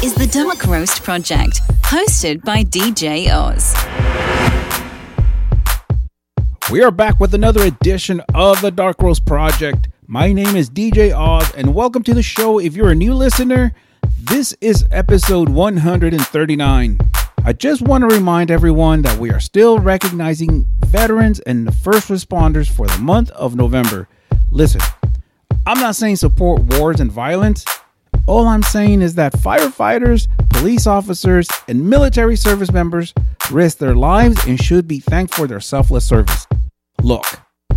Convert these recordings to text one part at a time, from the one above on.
is the Dark Roast Project, hosted by DJ Oz. We are back with another edition of the Dark Roast Project. My name is DJ Oz, and welcome to the show. If you're a new listener, this is episode 139. I just want to remind everyone that we are still recognizing veterans and the first responders for the month of November. Listen, I'm not saying support wars and violence. All I'm saying is that firefighters, police officers, and military service members risk their lives and should be thanked for their selfless service. Look,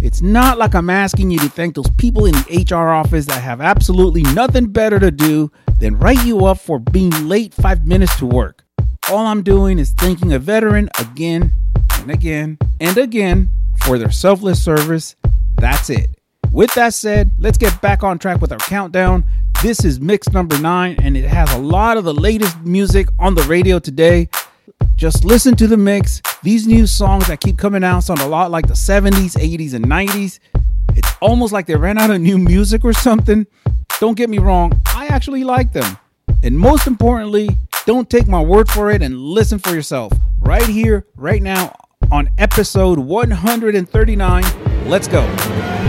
it's not like I'm asking you to thank those people in the HR office that have absolutely nothing better to do than write you up for being late five minutes to work. All I'm doing is thanking a veteran again and again and again for their selfless service. That's it. With that said, let's get back on track with our countdown. This is mix number nine, and it has a lot of the latest music on the radio today. Just listen to the mix. These new songs that keep coming out sound a lot like the 70s, 80s, and 90s. It's almost like they ran out of new music or something. Don't get me wrong, I actually like them. And most importantly, don't take my word for it and listen for yourself. Right here, right now, on episode 139. Let's go.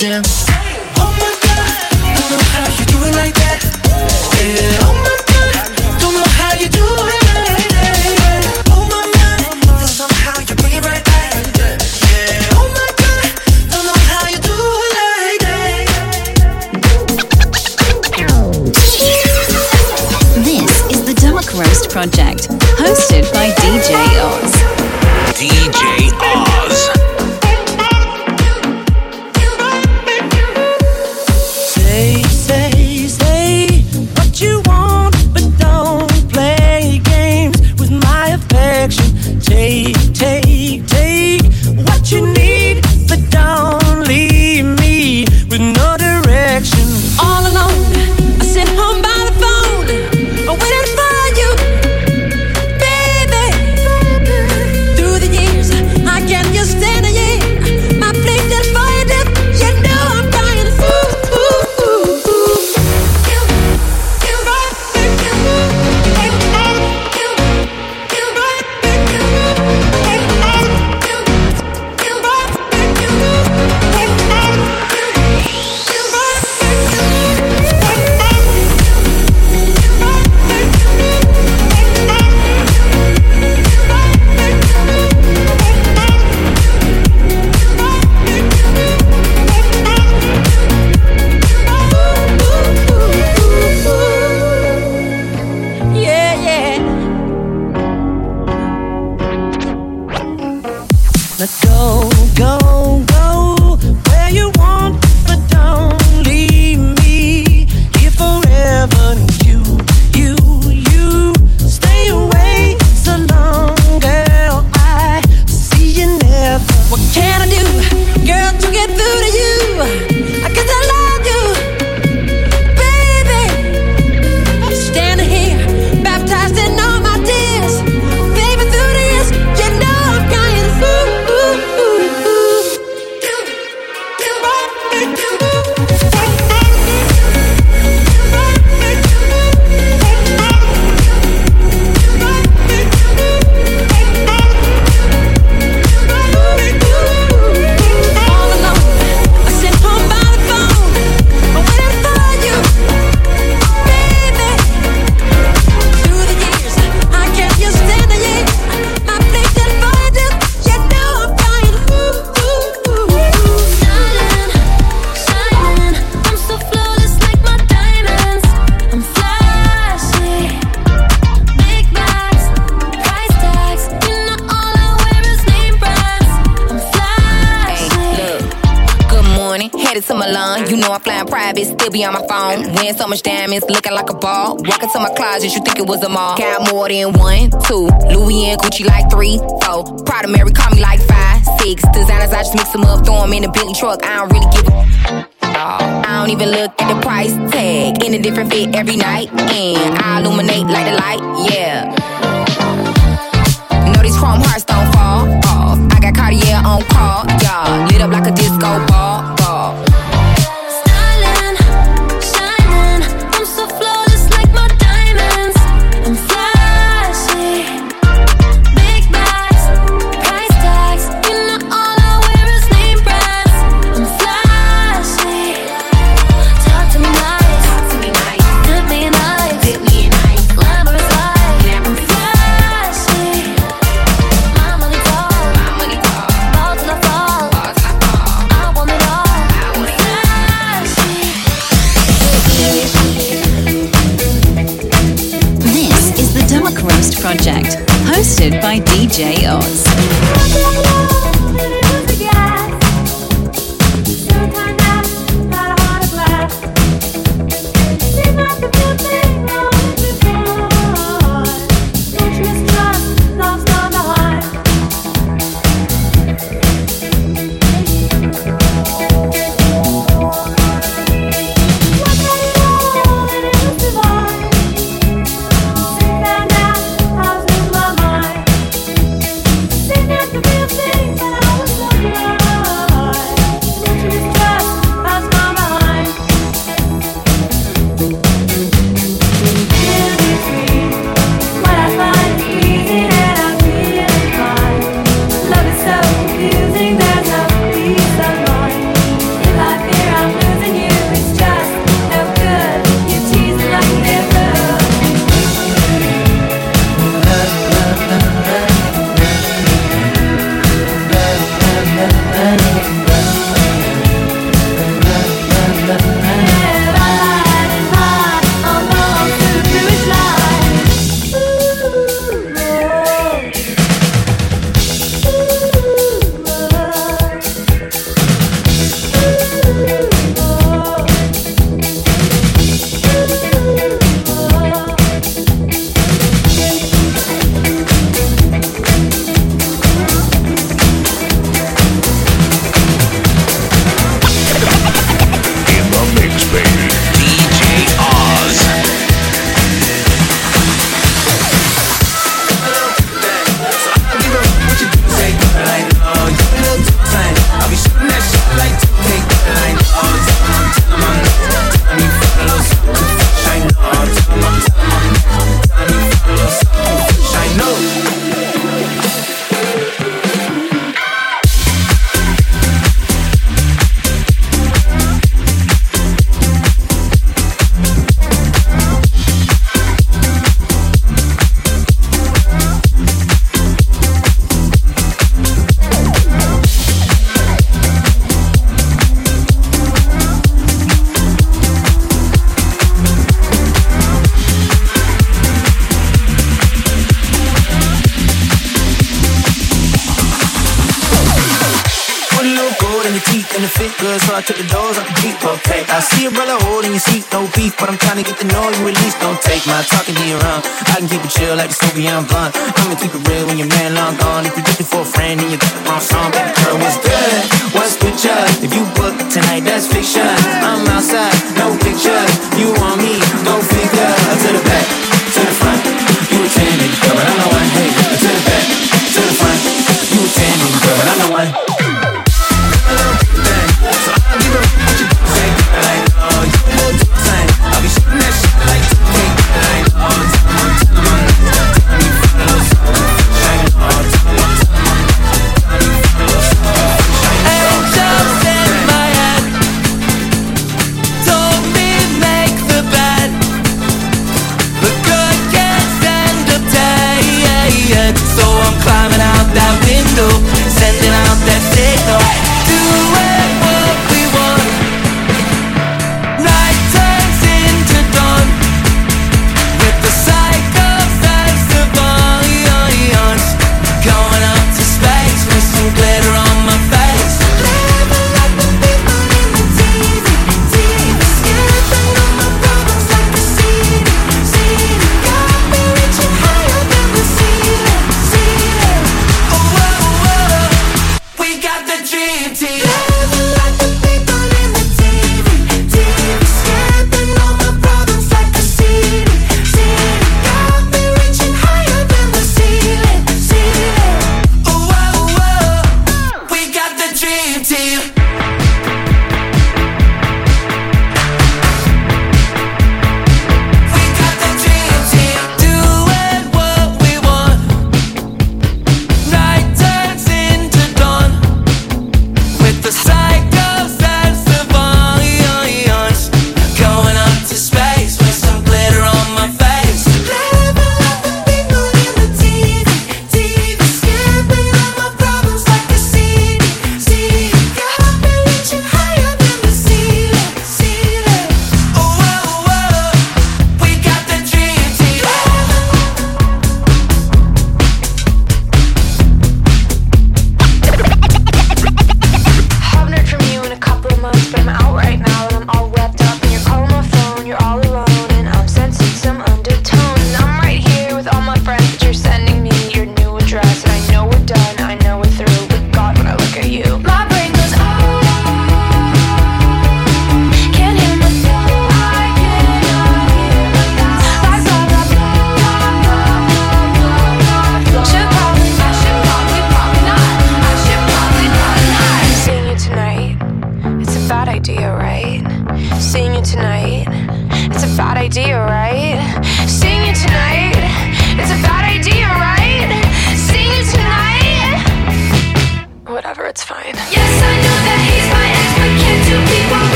Me So much diamonds, looking like a ball. Walking to my closet, you think it was a mall. Got more than one, two. Louis and Gucci like three, four. Prada Mary call me like five, six. Designers, I just mix them up, throw them in a Bentley truck. I don't really give a. I don't even look at the price tag. In a different fit every night, and I illuminate like the light, yeah. Know these chrome hearts don't fall off. I got Cartier on call, y'all. Lit up like a disco ball.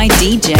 By DJ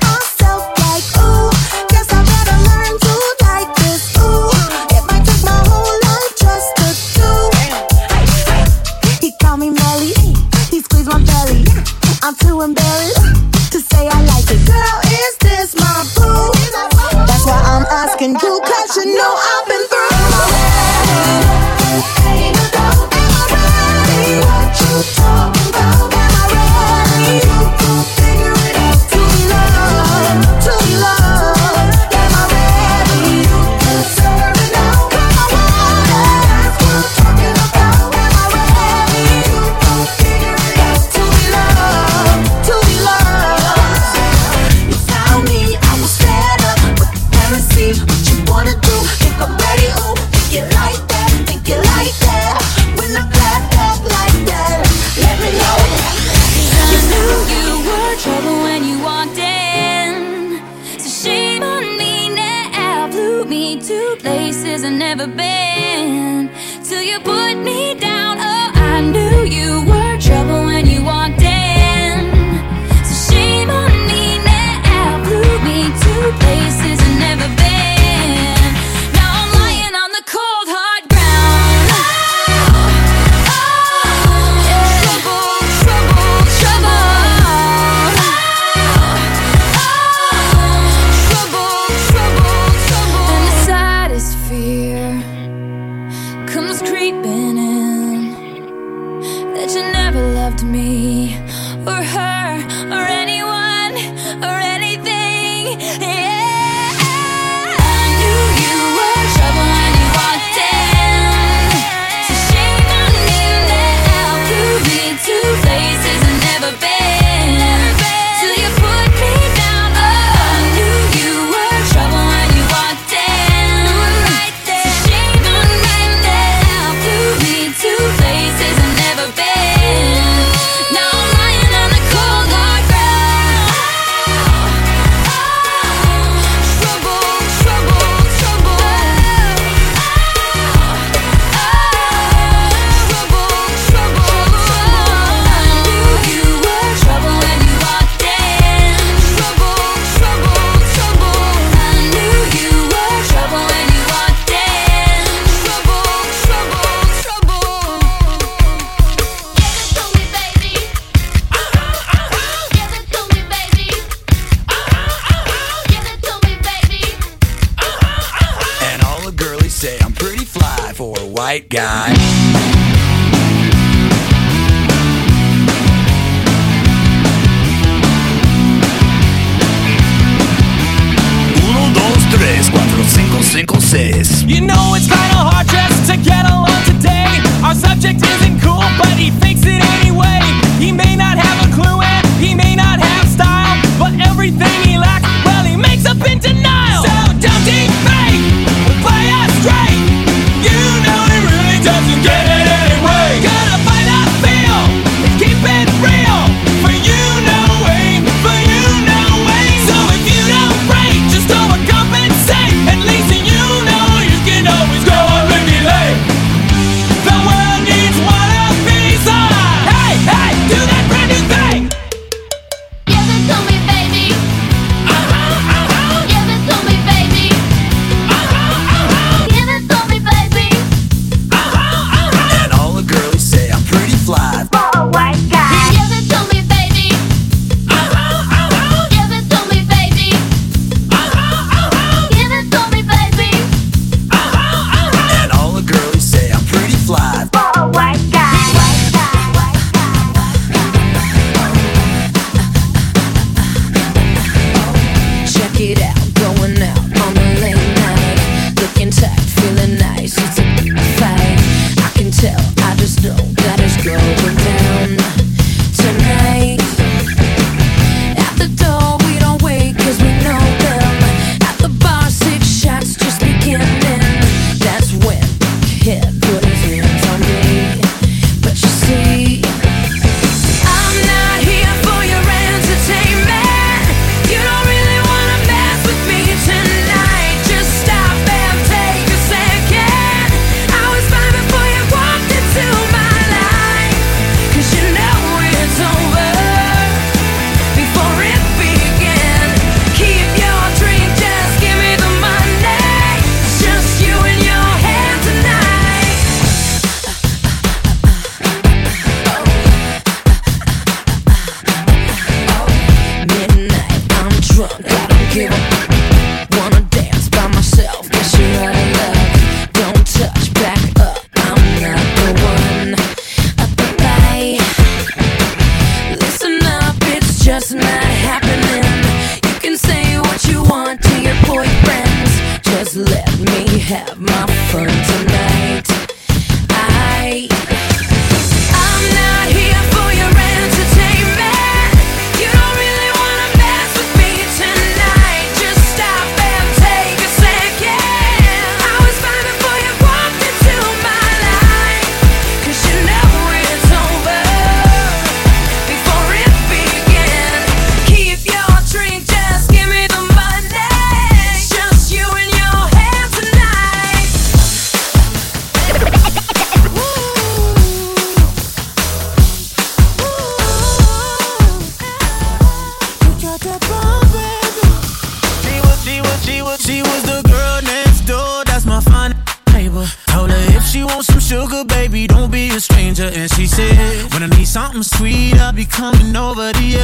and she said, When I need something sweet, I'll be coming over to you.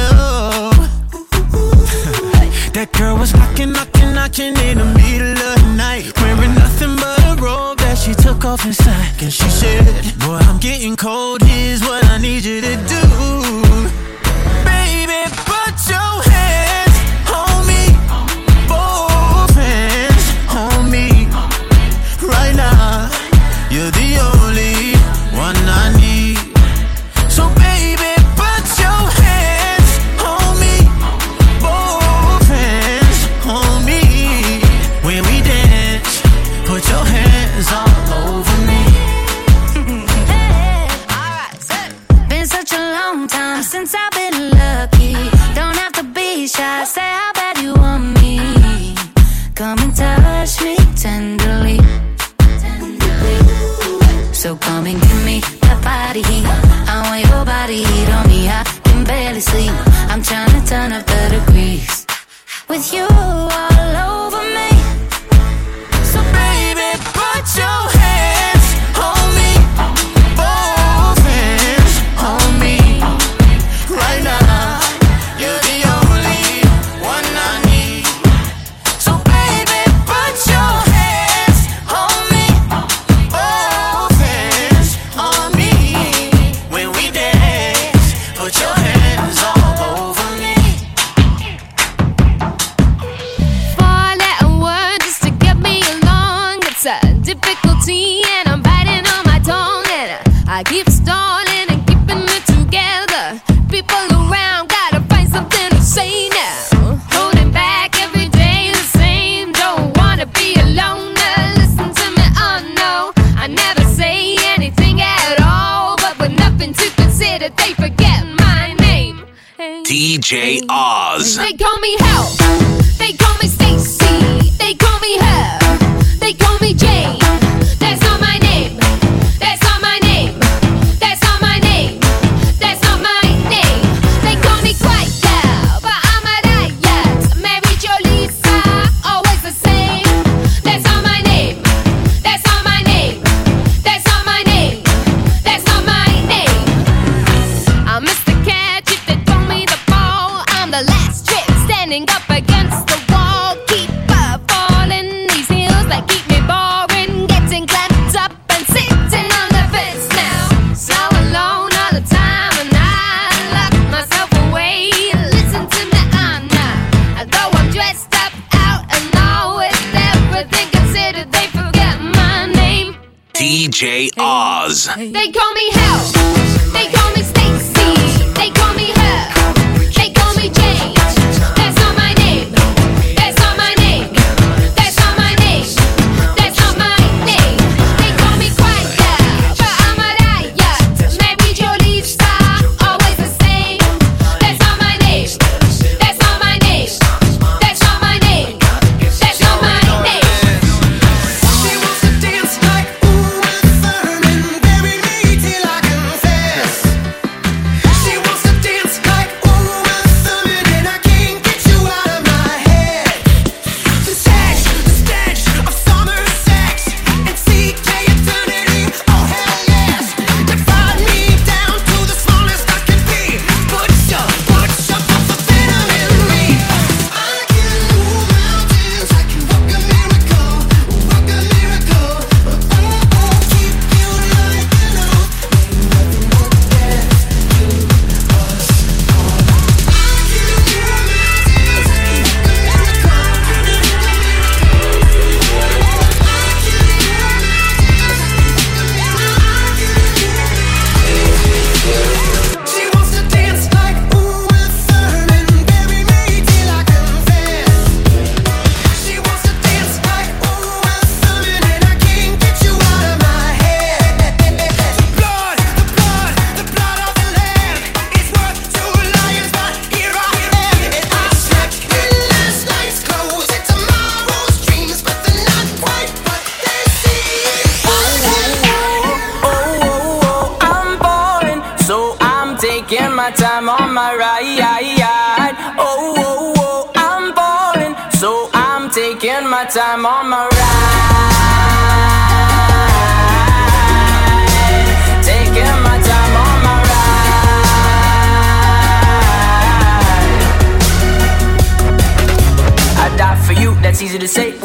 that girl was knocking, knocking, knocking in the middle of the night, wearing nothing but a robe that she took off inside. And she said, Boy, I'm getting cold. Here's what I need you to do, baby. Put your hands on me, both hands on me, right now. You're the only one I need. with you.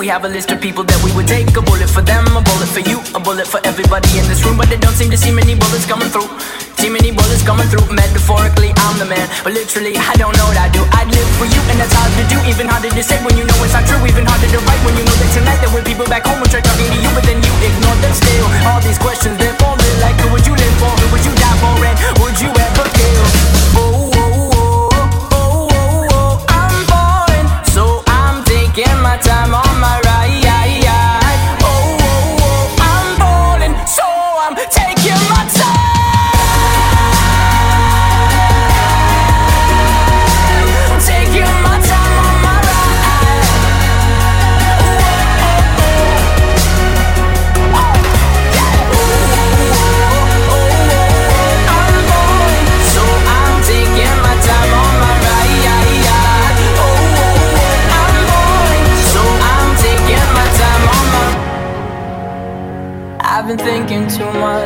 We have a list of people that we would take. A bullet for them, a bullet for you, a bullet for everybody in this room. But they don't seem to see many bullets coming through. See many bullets coming through. Metaphorically, I'm the man. But literally, I don't know what I do. I'd live for you, and that's hard to do. Even harder to say when you know it's not true. Even harder to write when you know that tonight there were people back home who tried talking to you, but then you ignored them still. All these questions, they're falling like who would you live for? Who would you die for? And would you ever kill? Oh,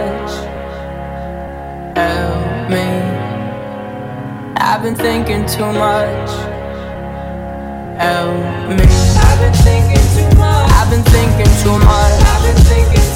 much. Help me. I've been thinking too much. Help me. I've been thinking too much. I've been thinking too much. I've been thinking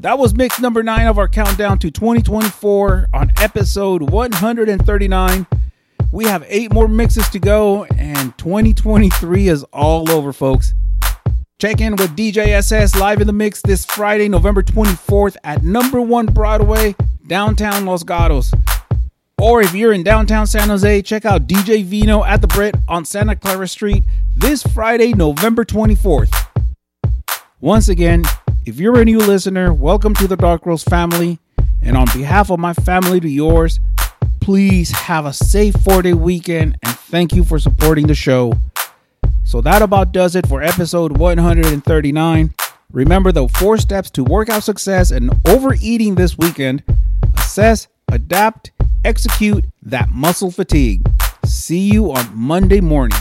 That was mix number nine of our countdown to 2024 on episode 139. We have eight more mixes to go, and 2023 is all over, folks. Check in with DJ SS live in the mix this Friday, November 24th at number one Broadway, downtown Los Gatos. Or if you're in downtown San Jose, check out DJ Vino at the Britt on Santa Clara Street this Friday, November 24th. Once again, if you're a new listener, welcome to the Dark Roast family. And on behalf of my family to yours, please have a safe four day weekend and thank you for supporting the show. So that about does it for episode 139. Remember the four steps to workout success and overeating this weekend assess, adapt, execute that muscle fatigue. See you on Monday morning.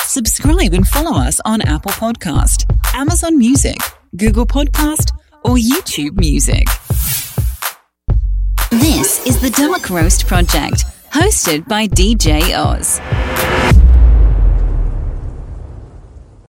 Subscribe and follow us on Apple Podcast, Amazon Music, Google Podcast, or YouTube Music. This is the Dark Roast Project, hosted by DJ Oz.